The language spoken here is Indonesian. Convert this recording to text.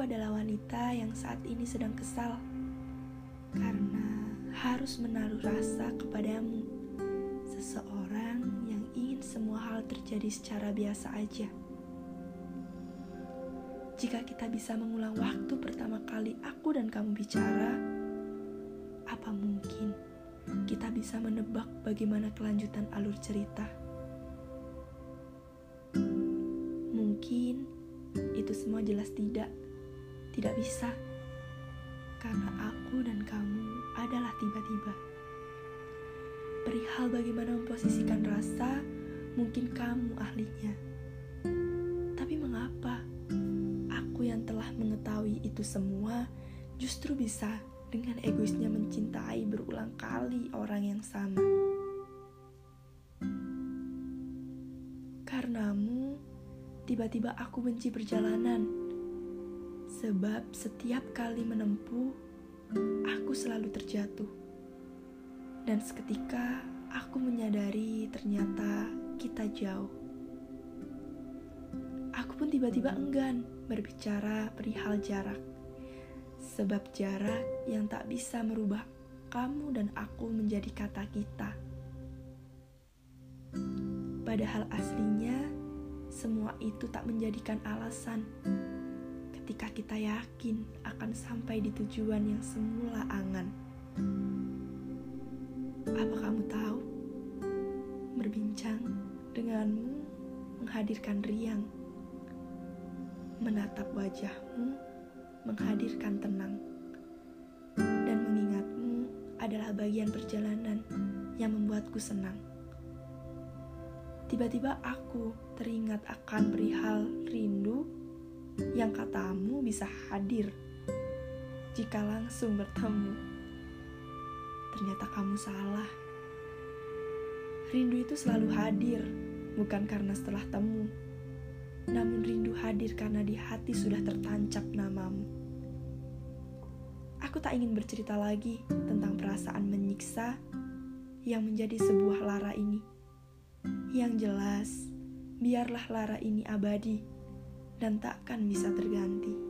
adalah wanita yang saat ini sedang kesal karena harus menaruh rasa kepadamu. Seseorang yang ingin semua hal terjadi secara biasa aja. Jika kita bisa mengulang waktu pertama kali aku dan kamu bicara, apa mungkin kita bisa menebak bagaimana kelanjutan alur cerita? Mungkin itu semua jelas tidak, tidak bisa, karena aku dan kamu adalah tiba-tiba. Perihal bagaimana memposisikan rasa, mungkin kamu ahlinya. Tapi mengapa aku yang telah mengetahui itu semua justru bisa dengan egoisnya mencintai berulang kali orang yang sama? Karenamu, tiba-tiba aku benci perjalanan. Sebab setiap kali menempuh, aku selalu terjatuh. Dan seketika aku menyadari ternyata kita jauh. Aku pun tiba-tiba enggan berbicara perihal jarak. Sebab jarak yang tak bisa merubah kamu dan aku menjadi kata kita. Padahal aslinya semua itu tak menjadikan alasan ketika kita yakin akan sampai di tujuan yang semula angan. Apa kamu tahu? Berbincang denganmu menghadirkan riang. Menatap wajahmu menghadirkan tenang. Dan mengingatmu adalah bagian perjalanan yang membuatku senang. Tiba-tiba aku teringat akan perihal rindu yang katamu bisa hadir jika langsung bertemu. Ternyata kamu salah. Rindu itu selalu hadir, bukan karena setelah temu. Namun rindu hadir karena di hati sudah tertancap namamu. Aku tak ingin bercerita lagi tentang perasaan menyiksa yang menjadi sebuah lara ini yang jelas, biarlah lara ini abadi dan takkan bisa terganti.